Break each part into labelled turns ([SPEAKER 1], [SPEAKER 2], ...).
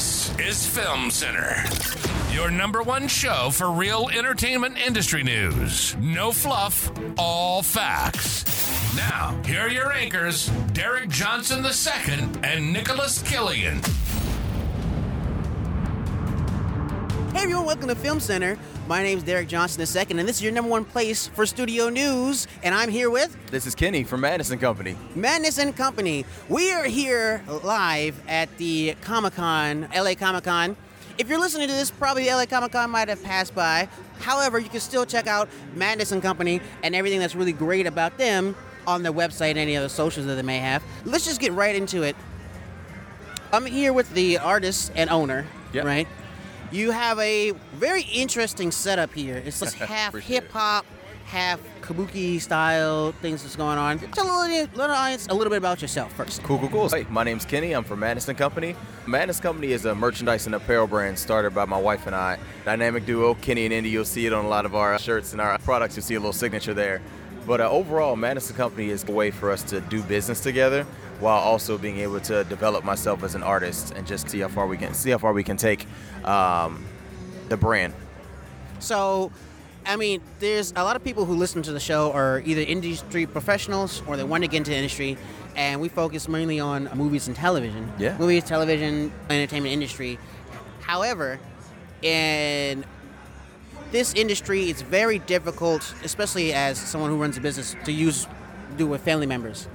[SPEAKER 1] This is Film Center, your number one show for real entertainment industry news. No fluff, all facts. Now, here are your anchors, Derek Johnson II and Nicholas Killian.
[SPEAKER 2] Hey everyone, welcome to Film Center. My name's Derek Johnson II, and this is your number one place for studio news. And I'm here with
[SPEAKER 3] This is Kenny from Madison Company.
[SPEAKER 2] Madness and Company. We are here live at the Comic Con, LA Comic Con. If you're listening to this, probably LA Comic Con might have passed by. However, you can still check out Madness and Company and everything that's really great about them on their website and any other socials that they may have. Let's just get right into it. I'm here with the artist and owner,
[SPEAKER 3] Yep.
[SPEAKER 2] right? You have a very interesting setup here. It's just half hip hop, half kabuki style things that's going on. Tell a little, little audience a little bit about yourself first.
[SPEAKER 3] Cool, cool, cool. Hey, my name's Kenny. I'm from Madness and Company. Madness and Company is a merchandise and apparel brand started by my wife and I. Dynamic duo, Kenny and Indy. You'll see it on a lot of our shirts and our products. You'll see a little signature there. But uh, overall, Madness and Company is a way for us to do business together while also being able to develop myself as an artist and just see how far we can see how far we can take um, the brand.
[SPEAKER 2] So, I mean, there's a lot of people who listen to the show are either industry professionals or they want to get into the industry, and we focus mainly on movies and television.
[SPEAKER 3] Yeah.
[SPEAKER 2] Movies, television, entertainment industry. However, in this industry, it's very difficult, especially as someone who runs a business, to use do with family members.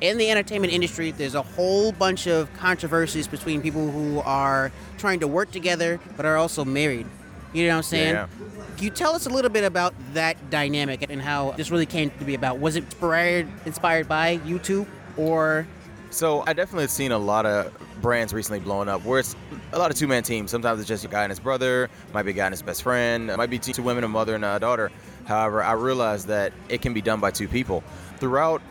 [SPEAKER 2] In the entertainment industry, there's a whole bunch of controversies between people who are trying to work together but are also married. You know what I'm saying?
[SPEAKER 3] Yeah,
[SPEAKER 2] Can you tell us a little bit about that dynamic and how this really came to be about? Was it inspired inspired by YouTube or
[SPEAKER 3] So I definitely have seen a lot of brands recently blowing up where it's a lot of two man teams. Sometimes it's just a guy and his brother, might be a guy and his best friend, might be two women, a mother and a daughter. However, I realized that it can be done by two people. Throughout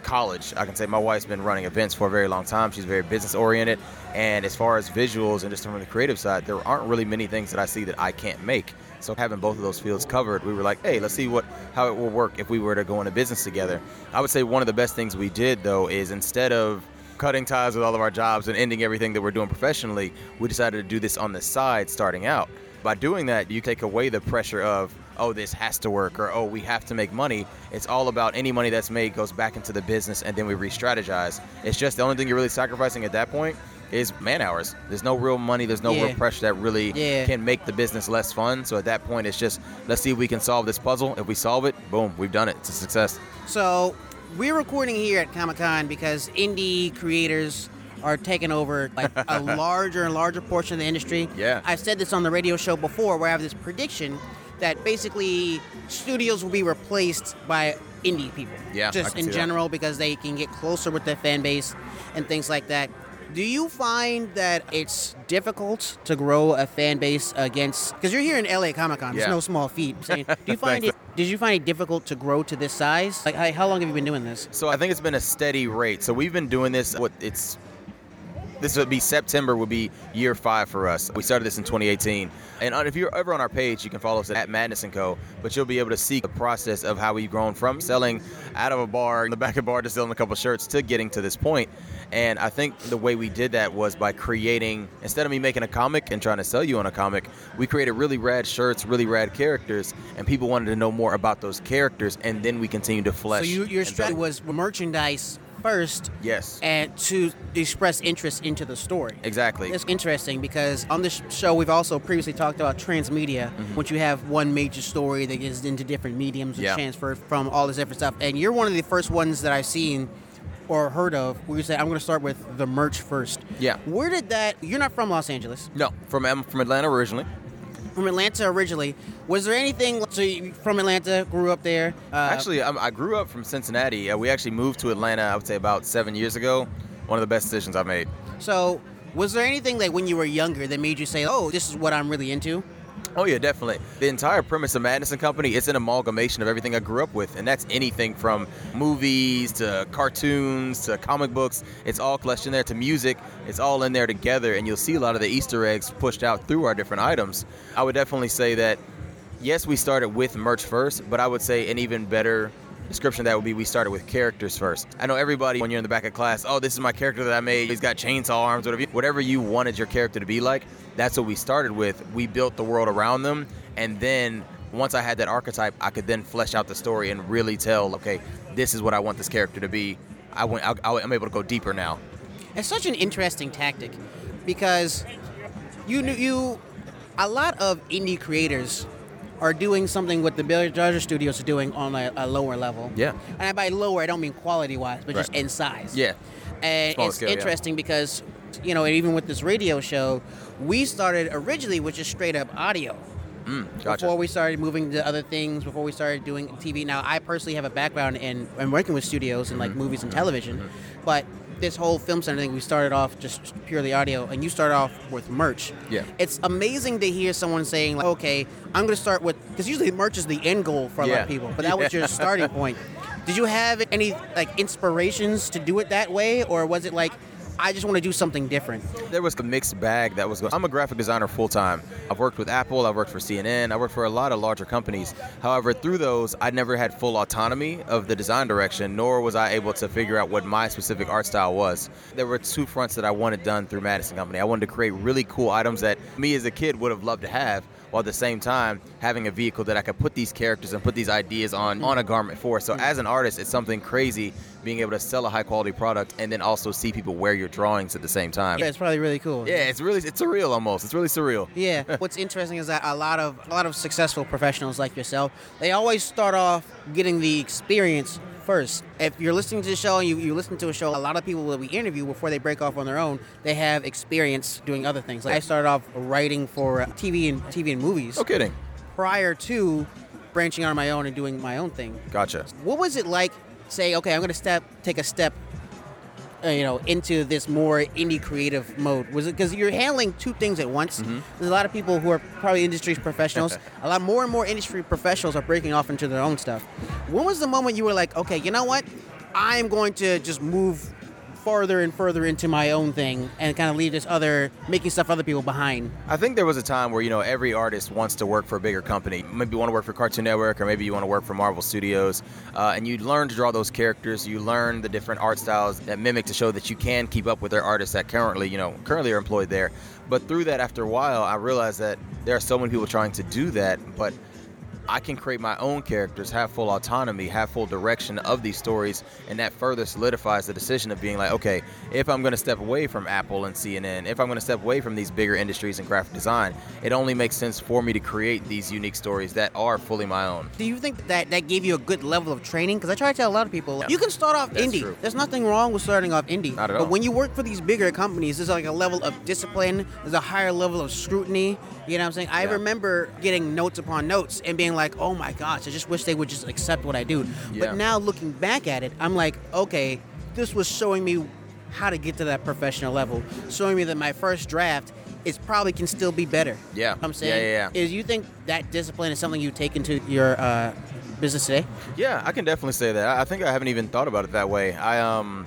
[SPEAKER 3] college, I can say my wife's been running events for a very long time. She's very business oriented. And as far as visuals and just from the creative side, there aren't really many things that I see that I can't make. So having both of those fields covered, we were like, hey, let's see what how it will work if we were to go into business together. I would say one of the best things we did though is instead of cutting ties with all of our jobs and ending everything that we're doing professionally, we decided to do this on the side starting out. By doing that, you take away the pressure of, oh, this has to work or oh, we have to make money. It's all about any money that's made goes back into the business and then we re strategize. It's just the only thing you're really sacrificing at that point is man hours. There's no real money, there's no
[SPEAKER 2] Yeah.
[SPEAKER 3] real pressure that really
[SPEAKER 2] Yeah.
[SPEAKER 3] can make the business less fun. So at that point, it's just let's see if we can solve this puzzle. If we solve it, boom, we've done it. It's a success.
[SPEAKER 2] so we're recording here at Comic Con because indie creators are taking over like a larger and larger portion of the industry.
[SPEAKER 3] Yeah.
[SPEAKER 2] I've said this on the radio show before where I have this prediction that basically studios will be replaced by indie people.
[SPEAKER 3] Yeah,
[SPEAKER 2] Just in
[SPEAKER 3] see that.
[SPEAKER 2] general because they can get closer with their fan base and things like that. Do you find that it's difficult to grow a fan base against? Because you're here in LA Comic Con, it's
[SPEAKER 3] Yeah.
[SPEAKER 2] no small feat. I'm saying, do you find it? Did you find it difficult to grow to this size? Like, how how long have you been doing this?
[SPEAKER 3] So I think it's been a steady rate. So we've been doing this. What it's this would be September would be year five for us. We started this in 2018, and uh, if you're ever on our page, you can follow us at Madness and Co. But you'll be able to see the process of how we've grown from selling out of a bar in the back of a bar to selling a couple shirts to getting to this point. And I think the way we did that was by creating instead of me making a comic and trying to sell you on a comic, we created really rad shirts, really rad characters, and people wanted to know more about those characters, and then we continued to flesh.
[SPEAKER 2] So you, your strategy was merchandise first,
[SPEAKER 3] yes.
[SPEAKER 2] and to express interest into the story.
[SPEAKER 3] Exactly.
[SPEAKER 2] It's interesting because on this show we've also previously talked about transmedia, which you have one major story that gets into different mediums and
[SPEAKER 3] Mm-hmm. Yeah.
[SPEAKER 2] transferred from all this different stuff. And you're one of the first ones that I've seen or heard of where you say, I'm going to start with the merch first.
[SPEAKER 3] Yeah.
[SPEAKER 2] Where did that? You're not from Los Angeles,
[SPEAKER 3] No, from I'm from Atlanta originally.
[SPEAKER 2] From Atlanta originally. Was there anything? So you from Atlanta, grew up there. Uh,
[SPEAKER 3] Actually, I'm, I grew up from Cincinnati. Uh, we actually moved to Atlanta. I would say about seven years ago. One of the best decisions I've made.
[SPEAKER 2] so was there anything that when you were younger that made you say, "Oh, this is what I'm really into"?
[SPEAKER 3] Oh yeah, definitely. The entire premise of Madness and Company is an amalgamation of everything I grew up with, and that's anything from movies to cartoons to comic books. It's all clutched in there to music. It's all in there together, and you'll see a lot of the Easter eggs pushed out through our different items. I would definitely say that yes, we started with merch first, but I would say an even better description of that would be we started with characters first. I know everybody when you're in the back of class, oh, this is my character that I made. He's got chainsaw arms, whatever. Whatever you wanted your character to be like, that's what we started with. We built the world around them, and then once I had that archetype, I could then flesh out the story and really tell, okay, this is what I want this character to be. I went, I, I'm able to go deeper now.
[SPEAKER 2] It's such an interesting tactic because you you a lot of indie creators are doing something what the larger studios are doing on a, a lower level.
[SPEAKER 3] Yeah.
[SPEAKER 2] And by lower, I don't mean quality wise, but just in size.
[SPEAKER 3] Yeah.
[SPEAKER 2] And
[SPEAKER 3] Smaller
[SPEAKER 2] it's
[SPEAKER 3] scale, yeah.
[SPEAKER 2] interesting because, you know, even with this radio show, we started originally with just straight up audio.
[SPEAKER 3] Mm, gotcha.
[SPEAKER 2] Before we started moving to other things, before we started doing TV. Now, I personally have a background in, in working with studios and like
[SPEAKER 3] Mm-hmm.
[SPEAKER 2] movies and mm-hmm. television, mm-hmm. but this whole film center thing, we started off just purely audio, and you started off with merch.
[SPEAKER 3] Yeah.
[SPEAKER 2] It's amazing to hear someone saying, like, okay, I'm going to start with, because usually merch is the end goal for a lot of people, but that was your starting point. Did you have any like inspirations to do it that way, or was it like, I just want to do something different?
[SPEAKER 3] There was a mixed bag that was. I'm a graphic designer full time. I've worked with Apple, I've worked for CNN, I worked for a lot of larger companies. However, through those, I never had full autonomy of the design direction, nor was I able to figure out what my specific art style was. There were two fronts that I wanted done through Madness and Company. I wanted to create really cool items that me as a kid would have loved to have, while at the same time having a vehicle that I could put these characters and put these ideas on on a garment for. So mm-hmm. as an artist, it's something crazy being able to sell a high quality product and then also see people wear your drawings at the same time.
[SPEAKER 2] Yeah, it's probably really cool.
[SPEAKER 3] Yeah, it's really it's surreal almost. It's really surreal.
[SPEAKER 2] Yeah. What's interesting is that a lot of a lot of successful professionals like yourself, they always start off getting the experience first. If you're listening to the show and you, you listen to a show, a lot of people that we interview before they break off on their own, they have experience doing other things. Like I started off writing for uh, TV and TV and movies
[SPEAKER 3] No kidding.
[SPEAKER 2] prior to branching out on my own and doing my own thing.
[SPEAKER 3] Gotcha.
[SPEAKER 2] What was it like? Say, okay, I'm going to step, take a step, uh, you know, into this more indie creative mode. Was it because you're handling two things at once? There's a lot of people who are probably industry professionals. a lot more and more industry professionals are breaking off into their own stuff. When was the moment you were like, okay, you know what? I'm going to just move farther and further into my own thing and kind of leave this other making stuff other people behind.
[SPEAKER 3] I think there was a time where you know every artist wants to work for a bigger company. Maybe you want to work for Cartoon Network, or maybe you want to work for Marvel Studios, uh, and you learn to draw those characters. You learn the different art styles that mimic to show that you can keep up with their artists that currently you know currently are employed there. But through that, after a while, I realized that there are so many people trying to do that, but I can create my own characters, have full autonomy, have full direction of these stories, and that further solidifies the decision of being like, okay, if I'm going to step away from Apple and CNN, if I'm going to step away from these bigger industries in graphic design, it only makes sense for me to create these unique stories that are fully my own.
[SPEAKER 2] Do you think that that gave you a good level of training? Because I try to tell a lot of people, you can start off
[SPEAKER 3] That's
[SPEAKER 2] indie.
[SPEAKER 3] true.
[SPEAKER 2] There's nothing wrong with starting off indie.
[SPEAKER 3] Not at all.
[SPEAKER 2] but when you work for these bigger companies, there's like a level of discipline. There's a higher level of scrutiny. You know what I'm saying? I
[SPEAKER 3] Yeah.
[SPEAKER 2] remember getting notes upon notes and being like, oh my gosh, I just wish they would just accept what I do.
[SPEAKER 3] Yeah.
[SPEAKER 2] But now looking back at it, I'm like, okay, this was showing me how to get to that professional level, showing me that my first draft is probably can still be better.
[SPEAKER 3] Yeah.
[SPEAKER 2] I'm saying,
[SPEAKER 3] Yeah, yeah,
[SPEAKER 2] is you think that discipline is something you take into your uh, business today?
[SPEAKER 3] Yeah, I can definitely say that. I I think I haven't even thought about it that way. I um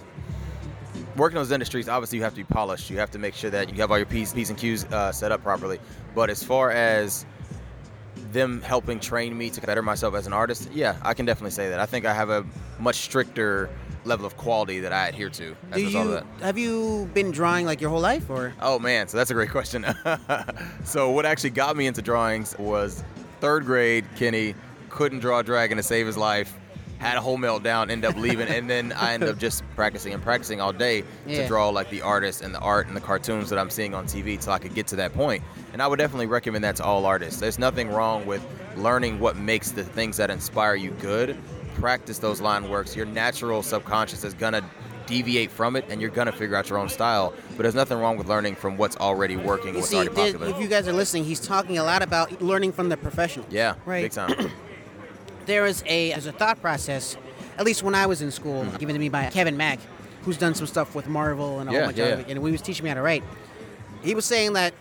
[SPEAKER 3] working in those industries, obviously you have to be polished. You have to make sure that you have all your P's, P's and Q's uh, set up properly. But as far as them helping train me to better myself as an artist, yeah, I can definitely say that. I think I have a much stricter level of quality that I adhere to as
[SPEAKER 2] Do
[SPEAKER 3] a result
[SPEAKER 2] you
[SPEAKER 3] of that.
[SPEAKER 2] have you been drawing like your whole life, or
[SPEAKER 3] Oh man, so that's a great question. so what actually got me into drawings was third grade. Kenny couldn't draw a dragon to save his life. Had a whole meltdown, end up leaving, and then I end up just practicing and practicing all day
[SPEAKER 2] Yeah.
[SPEAKER 3] to draw like the artists and the art and the cartoons that I'm seeing on TV, till I could get to that point. And I would definitely recommend that to all artists. There's nothing wrong with learning what makes the things that inspire you good. Practice those line works. Your natural subconscious is gonna deviate from it and you're gonna figure out your own style. But there's nothing wrong with learning from what's already working,
[SPEAKER 2] you
[SPEAKER 3] what's
[SPEAKER 2] see,
[SPEAKER 3] already popular.
[SPEAKER 2] if you guys are listening, he's talking a lot about learning from the professional.
[SPEAKER 3] yeah,
[SPEAKER 2] right.
[SPEAKER 3] big time.
[SPEAKER 2] There is a as a thought process, at least when I was in school, hmm. given to me by Kevin Mack, who's done some stuff with Marvel and a
[SPEAKER 3] Yeah,
[SPEAKER 2] whole bunch
[SPEAKER 3] yeah,
[SPEAKER 2] of
[SPEAKER 3] yeah.
[SPEAKER 2] and he was teaching me how to write. He was saying that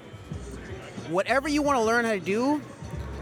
[SPEAKER 2] whatever you want to learn how to do,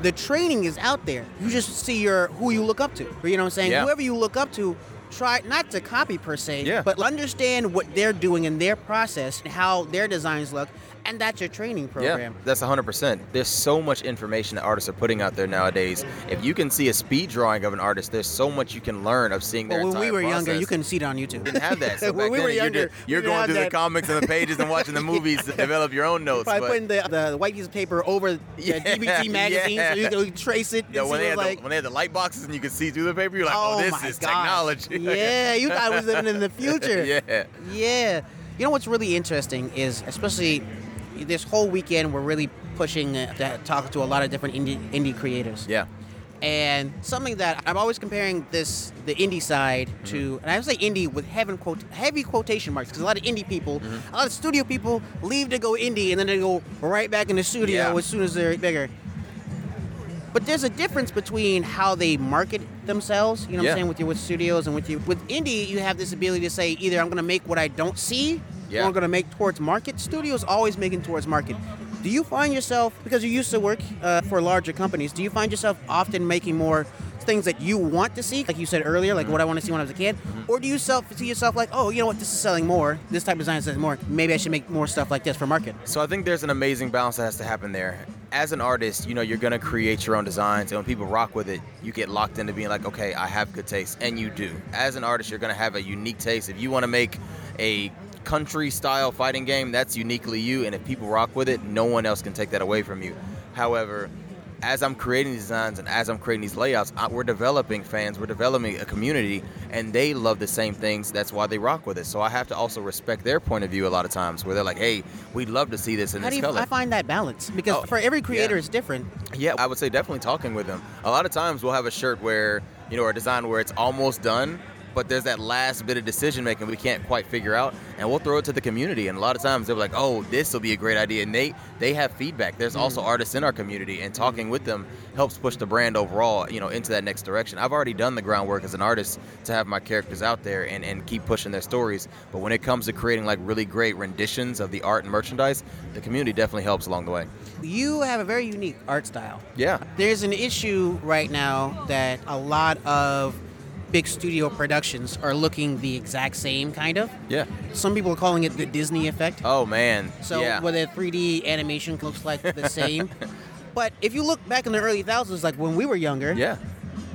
[SPEAKER 2] the training is out there. You just see your who you look up to. You know what I'm saying?
[SPEAKER 3] Yeah.
[SPEAKER 2] Whoever you look up to, try not to copy per se,
[SPEAKER 3] Yeah.
[SPEAKER 2] but understand what they're doing in their process and how their designs look, and that's your training program.
[SPEAKER 3] Yeah, that's 100%. There's so much information that artists are putting out there nowadays. If you can see a speed drawing of an artist, there's so much you can learn of seeing their
[SPEAKER 2] Well, when we were younger, you couldn't see it on YouTube.
[SPEAKER 3] didn't have that. So
[SPEAKER 2] when
[SPEAKER 3] back
[SPEAKER 2] we
[SPEAKER 3] then,
[SPEAKER 2] were
[SPEAKER 3] you're,
[SPEAKER 2] younger,
[SPEAKER 3] you're
[SPEAKER 2] didn't
[SPEAKER 3] going
[SPEAKER 2] have
[SPEAKER 3] through the comics and the pages and watching the movies to develop your own notes.
[SPEAKER 2] By
[SPEAKER 3] but-
[SPEAKER 2] putting the, uh, the white piece of paper over the
[SPEAKER 3] Yeah,
[SPEAKER 2] DBT magazine so you
[SPEAKER 3] yeah.
[SPEAKER 2] could trace it. And
[SPEAKER 3] when they, had
[SPEAKER 2] like,
[SPEAKER 3] the, when they had the light boxes and you could see through the paper, you're like, oh, oh this
[SPEAKER 2] my
[SPEAKER 3] is
[SPEAKER 2] gosh.
[SPEAKER 3] technology.
[SPEAKER 2] Yeah, you thought it was living in the future.
[SPEAKER 3] yeah.
[SPEAKER 2] Yeah. You know what's really interesting is, especially this whole weekend, we're really pushing uh, to talk to a lot of different indie, indie creators.
[SPEAKER 3] Yeah.
[SPEAKER 2] And something that I'm always comparing this, the indie side
[SPEAKER 3] Mm-hmm.
[SPEAKER 2] to, and I say indie with heaven quote, heavy quotation marks, because a lot of indie people,
[SPEAKER 3] Mm-hmm.
[SPEAKER 2] a lot of studio people leave to go indie and then they go right back in the studio
[SPEAKER 3] Yeah.
[SPEAKER 2] as soon as they're bigger. But there's a difference between how they market themselves, you know what
[SPEAKER 3] Yeah.
[SPEAKER 2] I'm saying, with your with studios and with you with indie, you have this ability to say either I'm gonna make what I don't see
[SPEAKER 3] Yeah.
[SPEAKER 2] or I'm gonna make towards market. Studios always making towards market. Do you find yourself because you used to work uh, for larger companies, do you find yourself often making more things that you want to see, like you said earlier, like what I want to see when I was a kid? Or do you self see yourself like, oh, you know what, this is selling more, this type of design sells more, maybe I should make more stuff like this for market?
[SPEAKER 3] So I think there's an amazing balance that has to happen there. As an artist, you know, you're gonna create your own designs, and when people rock with it, you get locked into being like, okay, I have good taste, and you do. As an artist, you're gonna have a unique taste. If you want to make a country style fighting game, that's uniquely you, and if people rock with it, no one else can take that away from you. However, as I'm creating these designs and as I'm creating these layouts, I, we're developing fans, we're developing a community, and they love the same things. That's why they rock with it. So I have to also respect their point of view a lot of times, where they're like, "Hey, we'd love to see this in
[SPEAKER 2] How do you,
[SPEAKER 3] color."
[SPEAKER 2] I find that balance because
[SPEAKER 3] Oh,
[SPEAKER 2] for every creator
[SPEAKER 3] yeah.
[SPEAKER 2] it's different.
[SPEAKER 3] Yeah, I would say definitely talking with them. A lot of times we'll have a shirt where, you know, or a design where it's almost done, but there's that last bit of decision making we can't quite figure out, and we'll throw it to the community. And a lot of times they're like, "Oh, this will be a great idea," and they they have feedback. There's mm. also artists in our community, and talking with them helps push the brand overall, you know, into that next direction. I've already done the groundwork as an artist to have my characters out there and, and keep pushing their stories. But when it comes to creating like really great renditions of the art and merchandise, the community definitely helps along the way.
[SPEAKER 2] You have a very unique art style.
[SPEAKER 3] Yeah.
[SPEAKER 2] There's an issue right now that a lot of big studio productions are looking the exact same kind of.
[SPEAKER 3] Yeah.
[SPEAKER 2] Some people are calling it the Disney effect.
[SPEAKER 3] Oh man.
[SPEAKER 2] So
[SPEAKER 3] yeah.
[SPEAKER 2] where the 3D animation looks like the same. but if you look back in the early thousands, like when we were younger,
[SPEAKER 3] Yeah.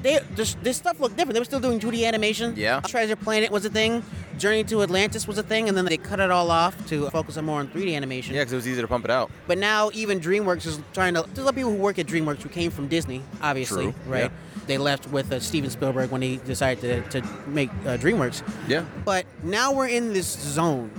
[SPEAKER 2] they this, this stuff looked different. They were still doing 2D animation.
[SPEAKER 3] Yeah.
[SPEAKER 2] Treasure Planet was a thing. Journey to Atlantis was a thing, and then they cut it all off to focus on more on 3D animation.
[SPEAKER 3] Yeah, because it was easy to pump it out.
[SPEAKER 2] But now even DreamWorks is trying to. There's a lot of people who work at DreamWorks who came from Disney, obviously,
[SPEAKER 3] True,
[SPEAKER 2] right?
[SPEAKER 3] yeah.
[SPEAKER 2] They left with uh, Steven Spielberg when he decided to, to make uh, DreamWorks.
[SPEAKER 3] Yeah.
[SPEAKER 2] But now we're in this zone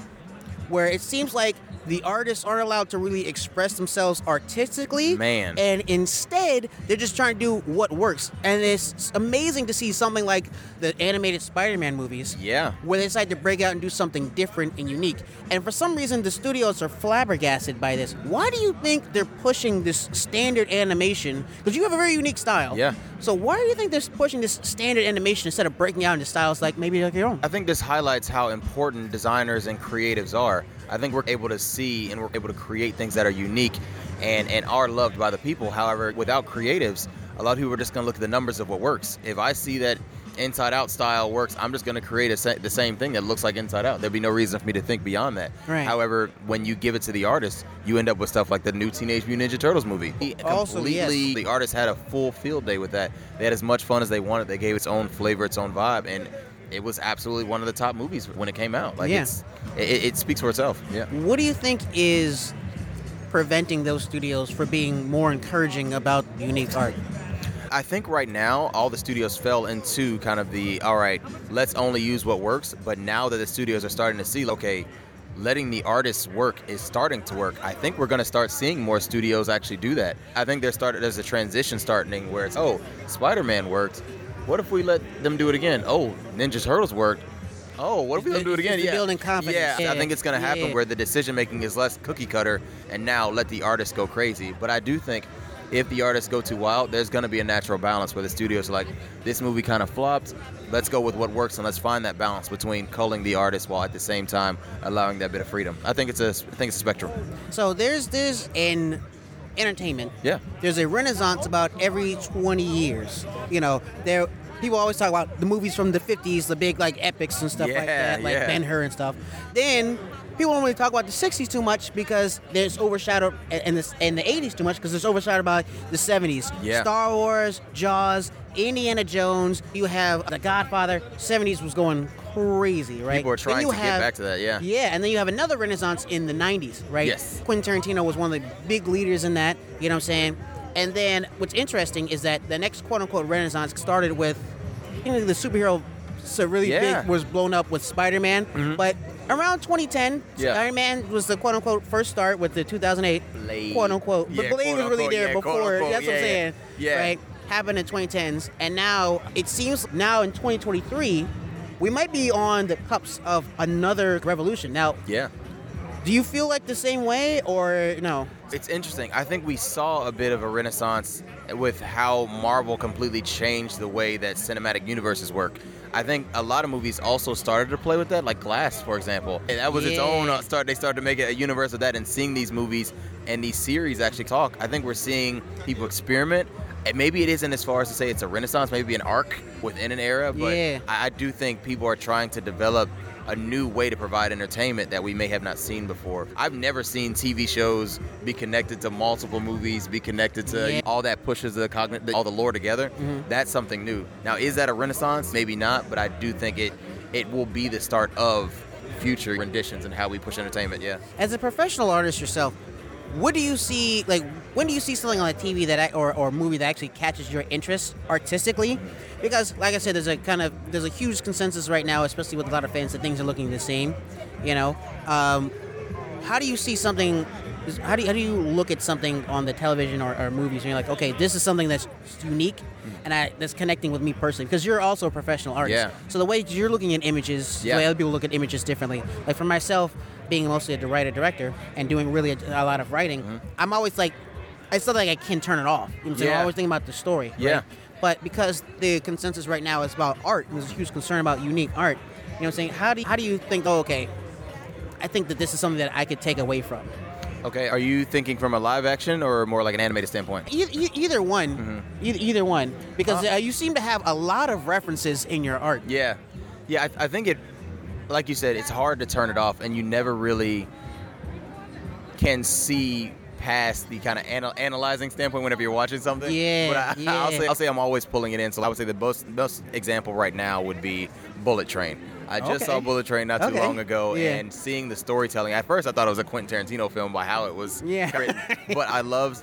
[SPEAKER 2] where it seems like the artists aren't allowed to really express themselves artistically.
[SPEAKER 3] Man.
[SPEAKER 2] And instead, they're just trying to do what works. And it's amazing to see something like the animated Spider Man movies.
[SPEAKER 3] Yeah.
[SPEAKER 2] Where they decide to break out and do something different and unique. And for some reason, the studios are flabbergasted by this. Why do you think they're pushing this standard animation? Because you have a very unique style.
[SPEAKER 3] Yeah.
[SPEAKER 2] So why do you think they're pushing this standard animation instead of breaking out into styles like maybe like your own?
[SPEAKER 3] I think this highlights how important designers and creatives are. I think we're able to see and we're able to create things that are unique and, and are loved by the people. However, without creatives, a lot of people are just going to look at the numbers of what works. If I see that Inside Out style works, I'm just going to create sa- the same thing that looks like Inside Out. There'd be no reason for me to think beyond that.
[SPEAKER 2] Right.
[SPEAKER 3] However, when you give it to the artist, you end up with stuff like the new Teenage Mutant Ninja Turtles movie.
[SPEAKER 2] Also,
[SPEAKER 3] Completely,
[SPEAKER 2] yes.
[SPEAKER 3] the artist had a full field day with that. They had as much fun as they wanted. They gave its own flavor, its own vibe, and it was absolutely one of the top movies when it came out. Like
[SPEAKER 2] Yeah.
[SPEAKER 3] it, it speaks for itself. Yeah.
[SPEAKER 2] What do you think is preventing those studios from being more encouraging about unique art?
[SPEAKER 3] I think right now all the studios fell into kind of the all right, let's only use what works. But now that the studios are starting to see, okay, letting the artists work is starting to work. I think we're going to start seeing more studios actually do that. I think there's started there's a transition starting where it's oh, Spider-Man worked. What if we let them do it again? Oh, Ninja Turtles worked. Oh, what if we let them do it again? Yeah,
[SPEAKER 2] building confidence.
[SPEAKER 3] Yeah,
[SPEAKER 2] Yeah.
[SPEAKER 3] I think it's going to happen
[SPEAKER 2] Yeah.
[SPEAKER 3] where the decision making is less cookie cutter, and now let the artists go crazy. But I do think if the artists go too wild, there's going to be a natural balance where the studios are like, this movie kind of flopped. Let's go with what works and let's find that balance between culling the artist while at the same time allowing that bit of freedom. I think it's a, I think it's a spectrum.
[SPEAKER 2] So there's there's in entertainment.
[SPEAKER 3] Yeah.
[SPEAKER 2] There's a renaissance about every 20 years. You know, there people always talk about the movies from the 50s, the big like epics and stuff like that, like
[SPEAKER 3] yeah.
[SPEAKER 2] Ben Hur and stuff. Then people don't really talk about the 60s too much because there's overshadowed and the and the 80s too much because it's overshadowed by the 70s.
[SPEAKER 3] Yeah.
[SPEAKER 2] Star Wars, Jaws, Indiana Jones. You have The Godfather. 70s was going crazy, right?
[SPEAKER 3] People are trying
[SPEAKER 2] you
[SPEAKER 3] to get back to that, yeah.
[SPEAKER 2] Yeah, and then you have another renaissance in the 90s, right?
[SPEAKER 3] Yes.
[SPEAKER 2] Quentin Tarantino was one of the big leaders in that, you know what I'm saying? And then what's interesting is that the next quote unquote renaissance started with, you know, the superhero so really
[SPEAKER 3] Yeah. Mm-hmm.
[SPEAKER 2] big was blown up with Spider Man. But around 2010,
[SPEAKER 3] Yeah.
[SPEAKER 2] Spider Man was the quote unquote first start with the 2008
[SPEAKER 3] Blade.
[SPEAKER 2] quote unquote. But
[SPEAKER 3] Yeah,
[SPEAKER 2] Blade was really there
[SPEAKER 3] yeah,
[SPEAKER 2] before. That's what I'm
[SPEAKER 3] yeah, yeah.
[SPEAKER 2] saying.
[SPEAKER 3] Yeah.
[SPEAKER 2] Right? Happened in 2010s. And now it seems now in 2023, we might be on the cups of another revolution. Now,
[SPEAKER 3] Yeah.
[SPEAKER 2] do you feel like the same way or no?
[SPEAKER 3] It's interesting. I think we saw a bit of a renaissance with how Marvel completely changed the way that cinematic universes work. I think a lot of movies also started to play with that, like Glass, for example. And that was its own uh, start. They started to make it a universe of that, and seeing these movies and these series actually talk. I think we're seeing people experiment. And maybe it isn't as far as to say it's a renaissance, maybe an arc within an era, but
[SPEAKER 2] Yeah.
[SPEAKER 3] I, I do think people are trying to develop a new way to provide entertainment that we may have not seen before. I've never seen TV shows be connected to multiple movies, be connected to
[SPEAKER 2] Yeah.
[SPEAKER 3] all that pushes the cognitive, all the lore together. Mm-hmm. That's something new. Now, is that a renaissance? Maybe not, but I do think it it will be the start of future renditions and how we push entertainment. Yeah.
[SPEAKER 2] As a professional artist yourself, what do you see like when do you see something on a TV that or or movie that actually catches your interest artistically? Because like I said, there's a kind of there's a huge consensus right now, especially with a lot of fans, that things are looking the same. You know, um, how do you see something? How do you, how do you look at something on the television or, or movies and you're like, okay, this is something that's unique and I, that's connecting with me personally because you're also a professional artist.
[SPEAKER 3] Yeah.
[SPEAKER 2] So the way you're looking at images, the
[SPEAKER 3] Yeah.
[SPEAKER 2] way other people look at images differently. Like for myself, being mostly a writer director and doing really a, a lot of writing,
[SPEAKER 3] Mm-hmm.
[SPEAKER 2] I'm always like, it's not like I can turn it off. You know what I'm? I'm always thinking about the story. right?
[SPEAKER 3] Yeah.
[SPEAKER 2] But because the consensus right now is about art, and there's a huge concern about unique art. You know what I'm saying? How do you, how do you think? Oh, okay. I think that this is something that I could take away from.
[SPEAKER 3] Okay. Are you thinking from a live action or more like an animated standpoint?
[SPEAKER 2] E- e- either one,
[SPEAKER 3] Mm-hmm.
[SPEAKER 2] either, either one, because
[SPEAKER 3] Uh,
[SPEAKER 2] uh, you seem to have a lot of references in your art.
[SPEAKER 3] Yeah, yeah. I, I think it, like you said, it's hard to turn it off, and you never really can see past the kind of anal- analyzing standpoint whenever you're watching something.
[SPEAKER 2] Yeah,
[SPEAKER 3] but I, I'll
[SPEAKER 2] yeah.
[SPEAKER 3] say I'll say I'm always pulling it in. So I would say the most most example right now would be Bullet Train. I just
[SPEAKER 2] Okay.
[SPEAKER 3] saw Bullet Train not too
[SPEAKER 2] Okay.
[SPEAKER 3] long ago,
[SPEAKER 2] Yeah.
[SPEAKER 3] and seeing the storytelling. At first, I thought it was a Quentin Tarantino film by how it was
[SPEAKER 2] Yeah.
[SPEAKER 3] written, but I love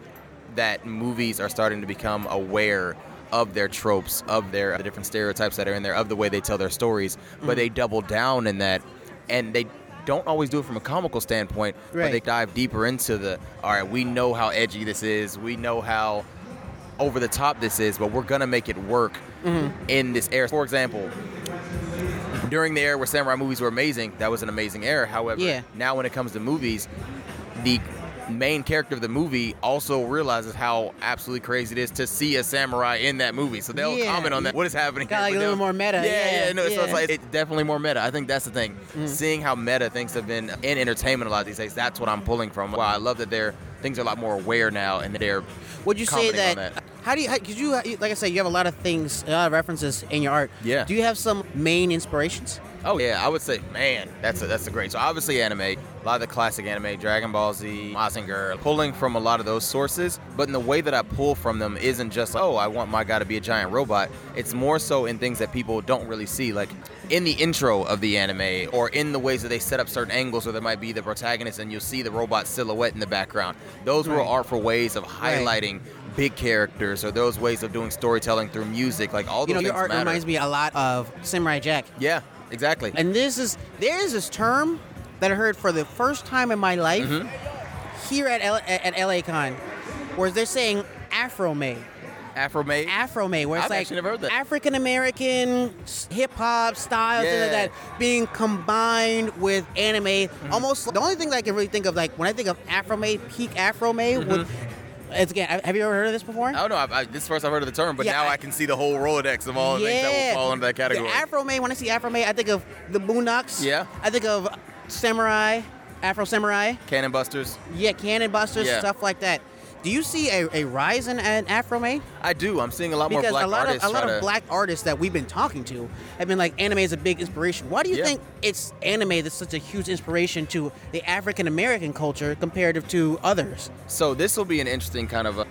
[SPEAKER 3] that movies are starting to become aware of their tropes, of their the different stereotypes that are in there, of the way they tell their stories,
[SPEAKER 2] Mm-hmm.
[SPEAKER 3] but they double down in that, and they don't always do it from a comical standpoint, but
[SPEAKER 2] Right.
[SPEAKER 3] they dive deeper into the. All right, we know how edgy this is, we know how over the top this is, but we're gonna make it work
[SPEAKER 2] Mm-hmm.
[SPEAKER 3] in this era. For example, during the era where samurai movies were amazing, that was an amazing era. However,
[SPEAKER 2] Yeah.
[SPEAKER 3] now when it comes to movies, the main character of the movie also realizes how absolutely crazy it is to see a samurai in that movie. So they'll
[SPEAKER 2] Yeah.
[SPEAKER 3] comment on that. What is happening? Here?
[SPEAKER 2] like a little more meta.
[SPEAKER 3] Yeah,
[SPEAKER 2] Yeah,
[SPEAKER 3] yeah. No, so it's like it's definitely more meta. I think that's the thing.
[SPEAKER 2] Mm.
[SPEAKER 3] Seeing how meta things have been in entertainment a lot these days. That's what I'm pulling from. Wow, I love that they're things are a lot more aware now, and they're.
[SPEAKER 2] Would you say
[SPEAKER 3] on
[SPEAKER 2] that, How do you? Because you, like I said, you have a lot of things, a lot of references in your art.
[SPEAKER 3] Yeah.
[SPEAKER 2] Do you have some main inspirations?
[SPEAKER 3] Oh yeah, I would say, man, that's a, that's a great. So obviously anime, a lot of the classic anime, Dragon Ball Z, Mazinger, pulling from a lot of those sources. But in the way that I pull from them isn't just like, oh, I want my guy to be a giant robot. It's more so in things that people don't really see, like in the intro of the anime, or in the ways that they set up certain angles where there might be the protagonist and you'll see the robot silhouette in the background. Those were artful ways of
[SPEAKER 2] Right.
[SPEAKER 3] highlighting. Big characters, or those ways of doing storytelling through music, like all those
[SPEAKER 2] You know, your art
[SPEAKER 3] matter.
[SPEAKER 2] reminds me a lot of Samurai Jack.
[SPEAKER 3] Yeah, exactly.
[SPEAKER 2] And this is there is this term that I heard for the first time in my life
[SPEAKER 3] Mm-hmm.
[SPEAKER 2] here at L- at LA Con, where they're saying Afro May.
[SPEAKER 3] Afro made.
[SPEAKER 2] Afro May, where it's
[SPEAKER 3] I've
[SPEAKER 2] like. African American hip hop style, things like that, being combined with anime.
[SPEAKER 3] Mm-hmm.
[SPEAKER 2] Almost the only thing that I can really think of, like when I think of Afro May, peak Afro May, would it's again. Have you ever heard of this before?
[SPEAKER 3] I don't know. I, I, this is the first I've heard of the term, but
[SPEAKER 2] Yeah,
[SPEAKER 3] now I,
[SPEAKER 2] I-
[SPEAKER 3] can see the whole Rolodex of all the things that will fall into that category.
[SPEAKER 2] Afro May, when I see Afro May, I think of the Boondocks.
[SPEAKER 3] Yeah.
[SPEAKER 2] I think of Samurai, Afro Samurai.
[SPEAKER 3] Cannon Busters.
[SPEAKER 2] Yeah, Cannon Busters,
[SPEAKER 3] Yeah.
[SPEAKER 2] stuff like that. Do you see a, a rise in, in Afro
[SPEAKER 3] I do. I'm seeing a lot more
[SPEAKER 2] because
[SPEAKER 3] black
[SPEAKER 2] a lot
[SPEAKER 3] artists
[SPEAKER 2] of a lot of
[SPEAKER 3] to-
[SPEAKER 2] black artists that we've been talking to have been like anime is a big inspiration. Why do you
[SPEAKER 3] Yeah.
[SPEAKER 2] think it's anime that's such a huge inspiration to the African American culture comparative to others?
[SPEAKER 3] So this will be an interesting kind of a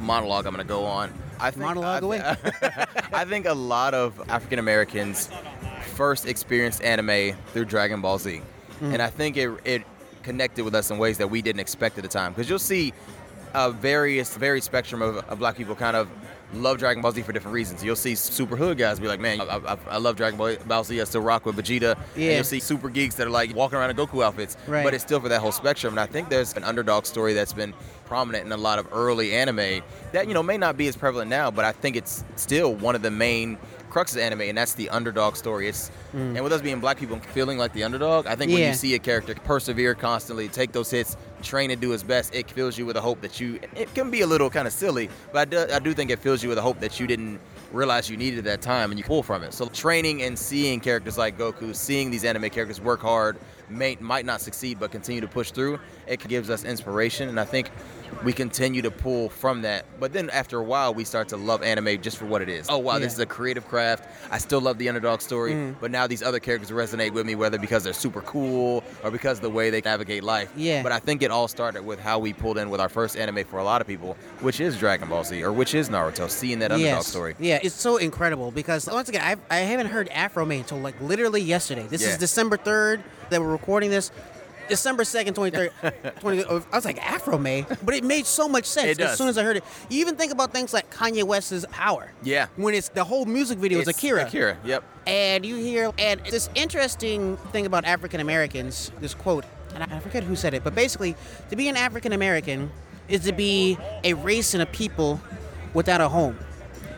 [SPEAKER 3] monologue I'm going to go on. I think,
[SPEAKER 2] Monologue
[SPEAKER 3] I,
[SPEAKER 2] away.
[SPEAKER 3] I think a lot of African Americans first experienced anime through Dragon Ball Z,
[SPEAKER 2] Hmm.
[SPEAKER 3] and I think it it connected with us in ways that we didn't expect at the time. Because you'll see a various varied spectrum of, of black people kind of love Dragon Ball Z for different reasons. You'll see super hood guys be like, man, I, I, I love Dragon Ball- Z. I still rock with Vegeta. And
[SPEAKER 2] Yeah.
[SPEAKER 3] you'll see super geeks that are like walking around in Goku outfits.
[SPEAKER 2] Right.
[SPEAKER 3] But it's still for that whole spectrum. And I think there's an underdog story that's been prominent in a lot of early anime that, you know, may not be as prevalent now, but I think it's still one of the main cruxes of anime, and that's the underdog story. It's and with us being black people feeling like the underdog, I think when
[SPEAKER 2] Mm.
[SPEAKER 3] You see a character persevere constantly, take those hits, train and do his best, it fills you with a hope that you. It can be a little kind of silly, but I do, I do think it fills you with a hope that you didn't realize you needed at that time, and you pull from it. So training and seeing characters like Goku, seeing these anime characters work hard, may, might not succeed but continue to push through, it gives us inspiration, and I think we continue to pull from that. But then after a while, we start to love anime just for what it is. Oh wow,
[SPEAKER 2] Yeah.
[SPEAKER 3] this is a creative craft. I still love the underdog story,
[SPEAKER 2] Mm.
[SPEAKER 3] but now these other characters resonate with me, whether because they're super cool or because of the way they navigate life.
[SPEAKER 2] Yeah.
[SPEAKER 3] But I think it all started with how we pulled in with our first anime for a lot of people, which is Dragon Ball Z or which is Naruto, seeing that underdog
[SPEAKER 2] yes.
[SPEAKER 3] story.
[SPEAKER 2] Yeah, it's so incredible because once again, I've, I haven't heard Afro Man until like literally yesterday. This
[SPEAKER 3] Yeah.
[SPEAKER 2] is December 3rd that we're recording this. December 2nd, 23rd. 20, I was like, Afro May? But it made so much sense
[SPEAKER 3] It
[SPEAKER 2] as soon as I heard it. You even think about things like Kanye West's Power.
[SPEAKER 3] Yeah.
[SPEAKER 2] When it's the whole music video is
[SPEAKER 3] It's
[SPEAKER 2] Akira.
[SPEAKER 3] Akira, yep.
[SPEAKER 2] And you hear, and this interesting thing about African Americans, this quote, and I forget who said it, but basically, to be an African American is to be a race and a people without a home.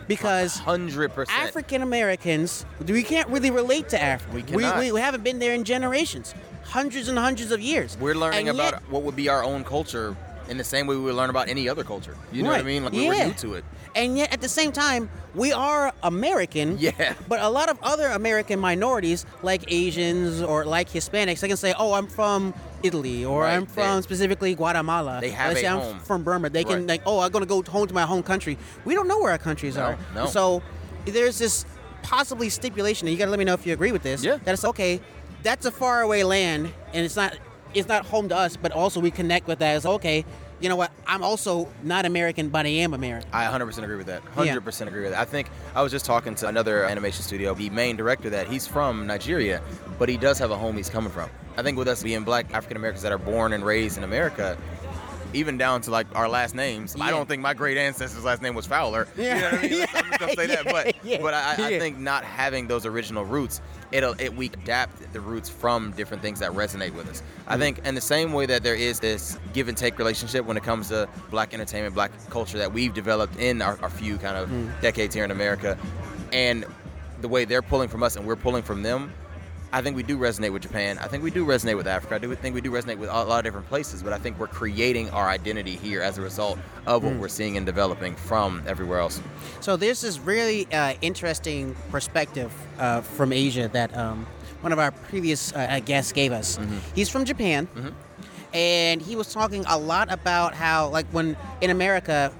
[SPEAKER 2] Because
[SPEAKER 3] Hundred percent.
[SPEAKER 2] African Americans, we can't really relate to Africa.
[SPEAKER 3] We
[SPEAKER 2] we,
[SPEAKER 3] cannot.
[SPEAKER 2] we, haven't been there in generations, hundreds and hundreds of years.
[SPEAKER 3] We're learning
[SPEAKER 2] And
[SPEAKER 3] about
[SPEAKER 2] yet-
[SPEAKER 3] what would be our own culture in the same way we would learn about any other culture. You know what I mean? Like we
[SPEAKER 2] Yeah.
[SPEAKER 3] we're new to it.
[SPEAKER 2] And yet, at the same time, we are American.
[SPEAKER 3] Yeah.
[SPEAKER 2] But a lot of other American minorities, like Asians or like Hispanics, they can say, "Oh, I'm from Italy," or
[SPEAKER 3] Right.
[SPEAKER 2] "I'm from
[SPEAKER 3] They-
[SPEAKER 2] specifically Guatemala."
[SPEAKER 3] They have
[SPEAKER 2] they say, "I'm
[SPEAKER 3] home."
[SPEAKER 2] from Burma." They can
[SPEAKER 3] Right.
[SPEAKER 2] like, "Oh, I'm gonna go home to my home country." We don't know where our countries
[SPEAKER 3] No,
[SPEAKER 2] are.
[SPEAKER 3] no.
[SPEAKER 2] So there's this possibly stipulation, and you gotta let me know if you agree with this.
[SPEAKER 3] Yeah.
[SPEAKER 2] That it's okay. That's a faraway land, and it's not it's not home to us, but also we connect with that. It's okay. You know what? I'm also not American, but I am American.
[SPEAKER 3] I 100% agree with that. 100% agree with that. I think I was just talking to another animation studio, the main director that he's from Nigeria, but he does have a home he's coming from. I think with us being black African Americans that are born and raised in America, even down to like our last names, I don't think my great ancestor's last name was Fowler.
[SPEAKER 2] Yeah.
[SPEAKER 3] You know what I mean? I'm just gonna say that. But but I, I
[SPEAKER 2] Yeah.
[SPEAKER 3] think not having those original roots, it'll it we adapt the roots from different things that resonate with us. I
[SPEAKER 2] Mm-hmm.
[SPEAKER 3] think in the same way that there is this give and take relationship when it comes to black entertainment, black culture that we've developed in our, our few kind of
[SPEAKER 2] Mm.
[SPEAKER 3] decades here in America, and the way they're pulling from us and we're pulling from them. I think we do resonate with Japan. I think we do resonate with Africa. I do think we do resonate with a lot of different places, but I think we're creating our identity here as a result of
[SPEAKER 2] Mm.
[SPEAKER 3] what we're seeing and developing from everywhere else.
[SPEAKER 2] So there's this really uh, interesting perspective uh, from Asia that um, one of our previous uh, guests gave us.
[SPEAKER 3] Mm-hmm.
[SPEAKER 2] He's from Japan, and he was talking a lot about how, like, when in America,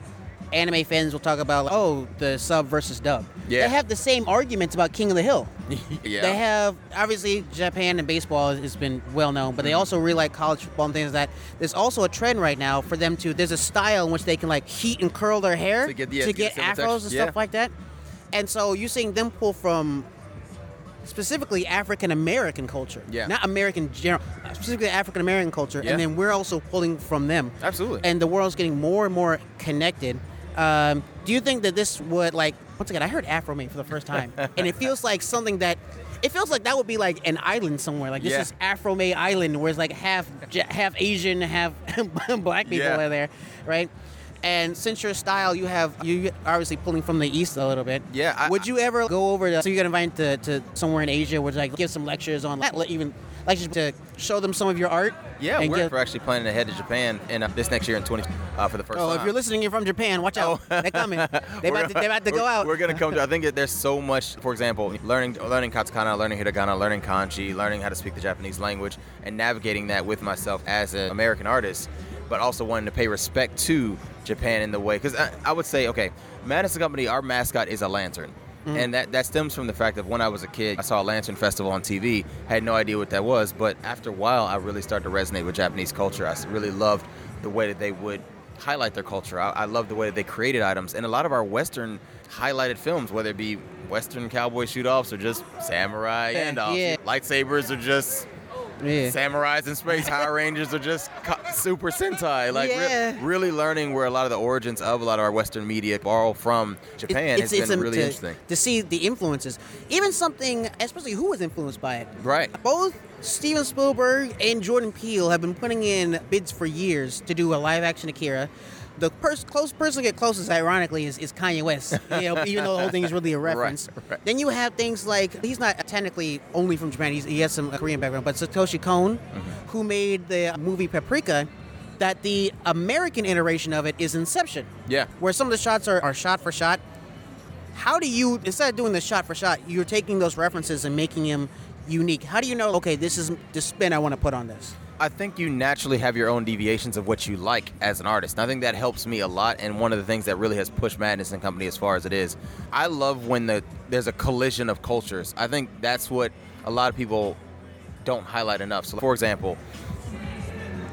[SPEAKER 2] anime fans will talk about, oh, the sub versus dub.
[SPEAKER 3] Yeah.
[SPEAKER 2] They have the same arguments about King of the Hill.
[SPEAKER 3] yeah.
[SPEAKER 2] They have obviously Japan and baseball has been well known, but they
[SPEAKER 3] Mm-hmm.
[SPEAKER 2] also really like college football and things like that. There's also a trend right now for them to. There's a style in which they can like heat and curl their hair
[SPEAKER 3] To get- yeah, to get
[SPEAKER 2] afros and
[SPEAKER 3] text-
[SPEAKER 2] stuff like that. And so you're seeing them pull from specifically African American culture,
[SPEAKER 3] Yeah.
[SPEAKER 2] not American general, specifically African American culture,
[SPEAKER 3] Yeah.
[SPEAKER 2] and then we're also pulling from them.
[SPEAKER 3] Absolutely.
[SPEAKER 2] And the world's getting more and more connected. Um, do you think that this would like once again? I heard Afro Man for the first time, and it feels like something that it feels like that would be like an island somewhere. Like this
[SPEAKER 3] Yeah.
[SPEAKER 2] is Afro May Island, where it's like half half Asian, half black people
[SPEAKER 3] Yeah.
[SPEAKER 2] are there, right? And since your style, you have you obviously pulling from the east a little bit.
[SPEAKER 3] Yeah, I-
[SPEAKER 2] would you ever go over to? So you got invited to, to somewhere in Asia, where like give some lectures on, like, even lectures to show them some of your art.
[SPEAKER 3] yeah, we're, we're actually planning to head to Japan in uh, this next year in 20 uh, for the first
[SPEAKER 2] Oh,
[SPEAKER 3] time.
[SPEAKER 2] if you're listening, you're from Japan. Watch out.
[SPEAKER 3] Oh.
[SPEAKER 2] They're coming. They about to, they about to go out.
[SPEAKER 3] We're gonna come to. I think that there's so much. For example, learning learning katakana, learning hiragana, learning kanji, learning how to speak the Japanese language, and navigating that with myself as an American artist. but also wanting to pay respect to Japan in the way. Because I, I would say, okay, Madness and Company, our mascot is a lantern. Mm. And that, that stems from the fact that when I was a kid, I saw a Lantern Festival on TV, had no idea what that was, but after a while, I really started to resonate with Japanese culture. I really loved the way that they would highlight their culture. I, I love the way that they created items. And a lot of our Western highlighted films, whether it be Western cowboy shoot offs or just samurai and
[SPEAKER 2] yeah.
[SPEAKER 3] lightsabers are just
[SPEAKER 2] Yeah.
[SPEAKER 3] samurais in space, Power Rangers are just co- Super Sentai. Like re- really learning where a lot of the origins of a lot of our Western media borrow from Japan has been
[SPEAKER 2] um,
[SPEAKER 3] really
[SPEAKER 2] to,
[SPEAKER 3] interesting.
[SPEAKER 2] to see the influences. Even something, especially who was influenced by it.
[SPEAKER 3] Right.
[SPEAKER 2] Both Steven Spielberg and Jordan Peele have been putting in bids for years to do a live action Akira. The pers- close person to get closest, ironically, is, is Kanye West. You know, even though the whole thing is really a reference.
[SPEAKER 3] right.
[SPEAKER 2] Then you have things like he's not technically only from Japan. He's, he has some Korean background, but Satoshi Kon,
[SPEAKER 3] Mm-hmm.
[SPEAKER 2] who made the movie Paprika, that the American iteration of it is Inception
[SPEAKER 3] Yeah.
[SPEAKER 2] where some of the shots are, are shot for shot. How do you, instead of doing the shot for shot, you're taking those references and making them unique? How do you know, okay, this is the spin I want to put on this?
[SPEAKER 3] I think you naturally have your own deviations of what you like as an artist. And I think that helps me a lot. And one of the things that really has pushed Madness and Company as far as it is, I love when the there's a collision of cultures. I think that's what a lot of people don't highlight enough. So, for example,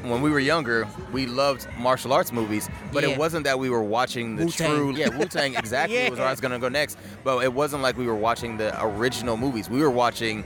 [SPEAKER 3] when we were younger, we loved martial arts movies, but
[SPEAKER 2] Yeah.
[SPEAKER 3] it wasn't that we were watching the
[SPEAKER 2] Wu-Tang.
[SPEAKER 3] true. Yeah, Wu Tang exactly
[SPEAKER 2] Yeah.
[SPEAKER 3] was where I was gonna go next. But it wasn't like we were watching the original movies. We were watching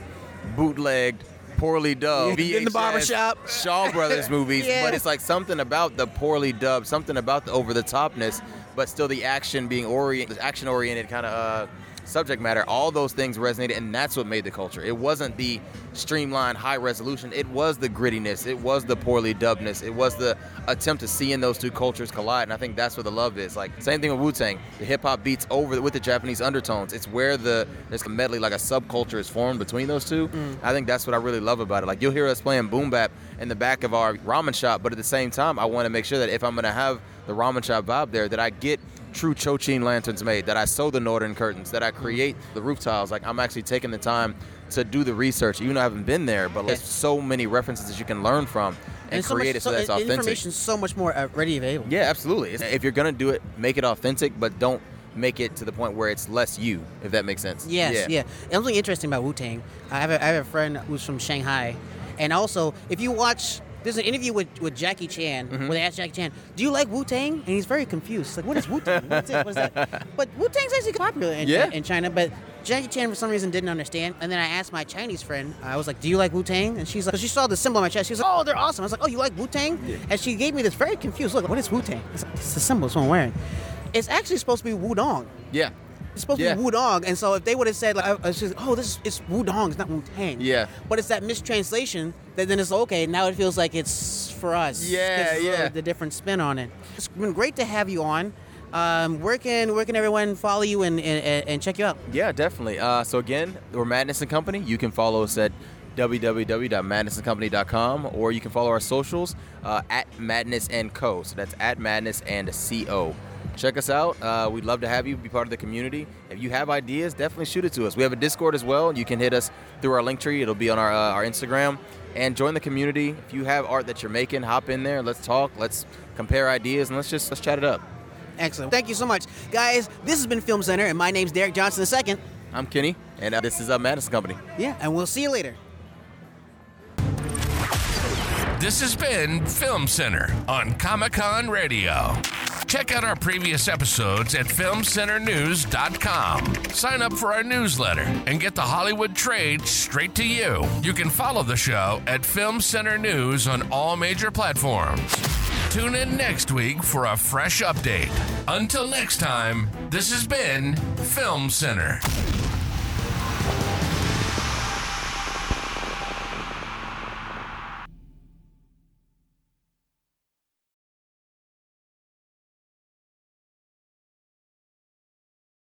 [SPEAKER 3] bootlegged, poorly dubbed,
[SPEAKER 2] in the barbershop.
[SPEAKER 3] Shaw Brothers movies.
[SPEAKER 2] Yeah.
[SPEAKER 3] But it's like something about the poorly dubbed, something about the over the topness, but still the action being orient, action oriented kind of. Uh, subject matter all those things resonated and that's what made the culture. It wasn't the streamlined high resolution. It was the grittiness. It was the poorly dubbedness. It was the attempt to see in those two cultures collide and i think that's where the love is. Like same thing with wu-tang. The hip-hop beats over with the japanese undertones. It's where the there's a medley like a subculture is formed between those two. Mm. I think that's what i really love about it. Like you'll hear us playing boom bap in the back of our ramen shop but at the same time i want to make sure that if i'm going to have the ramen shop vibe there that i get true Chochin lanterns made, that I sew the noren curtains, that I create the roof tiles. Like I'm actually taking the time to do the research, even though I haven't been there, but there's so many references that you can learn from and,
[SPEAKER 2] so
[SPEAKER 3] create
[SPEAKER 2] much,
[SPEAKER 3] it so,
[SPEAKER 2] so
[SPEAKER 3] that's
[SPEAKER 2] the
[SPEAKER 3] authentic.
[SPEAKER 2] information's so much more uh, ready available.
[SPEAKER 3] Yeah, absolutely. If you're gonna do it, make it authentic, but don't make it to the point where it's less you, if that makes sense.
[SPEAKER 2] Yes, yeah. And something interesting about Wu Tang. I have a, I have a friend who's from Shanghai, and also if you watch. There's an interview with, with Jackie Chan
[SPEAKER 3] Mm-hmm.
[SPEAKER 2] where they ask Jackie Chan, "Do you like Wu Tang?" And he's very confused. Like, "What is Wu Tang? What's it? What's that?" But Wu Tang's actually popular in,
[SPEAKER 3] Yeah.
[SPEAKER 2] in China. But Jackie Chan for some reason didn't understand. And then I asked my Chinese friend, I was like, "Do you like Wu Tang?" And she's like, she saw the symbol on my chest. She was like, "Oh, they're awesome." I was like, "Oh, you like Wu Tang?" And she gave me this very confused look. What is Wu Tang? It's, like, it's the symbol. It's what I'm wearing. It's actually supposed to be Wudong.
[SPEAKER 3] Yeah.
[SPEAKER 2] It's supposed
[SPEAKER 3] Yeah.
[SPEAKER 2] to be Wudong, and so if they would have said like, I- I just, "Oh, this is it's Wudong, it's not Wu Tang,"
[SPEAKER 3] Yeah.
[SPEAKER 2] but it's that mistranslation that then it's okay. Now it feels like it's for us.
[SPEAKER 3] Yeah, yeah.
[SPEAKER 2] The different spin on it. It's been great to have you on. Um, where can where can everyone follow you and and, and check you out?
[SPEAKER 3] Yeah, definitely. Uh, so again, we're Madness and Company. You can follow us at www.madnessandcompany.com or you can follow our socials uh, at Madness and Co. So that's at Madness and Co. Check us out. Uh, we'd love to have you be part of the community. If you have ideas, definitely shoot it to us. We have a Discord as well. You can hit us through our link tree. It'll be on our uh, our Instagram. And join the community. If you have art that you're making, hop in there. Let's talk. Let's compare ideas and let's just let's chat it up.
[SPEAKER 2] Excellent. Thank you so much, guys. This has been Film Center, and my name's Derek Johnson II.
[SPEAKER 3] I'm Kenny, and uh, this is uh, Madness and Company.
[SPEAKER 2] Yeah, and we'll see you later.
[SPEAKER 1] This has been Film Center on Comic Con Radio. Check out our previous episodes at FilmCenterNews.com. Sign up for our newsletter and get the Hollywood trade straight to you. You can follow the show at Film Center News on all major platforms. Tune in next week for a fresh update. Until next time, this has been Film Center.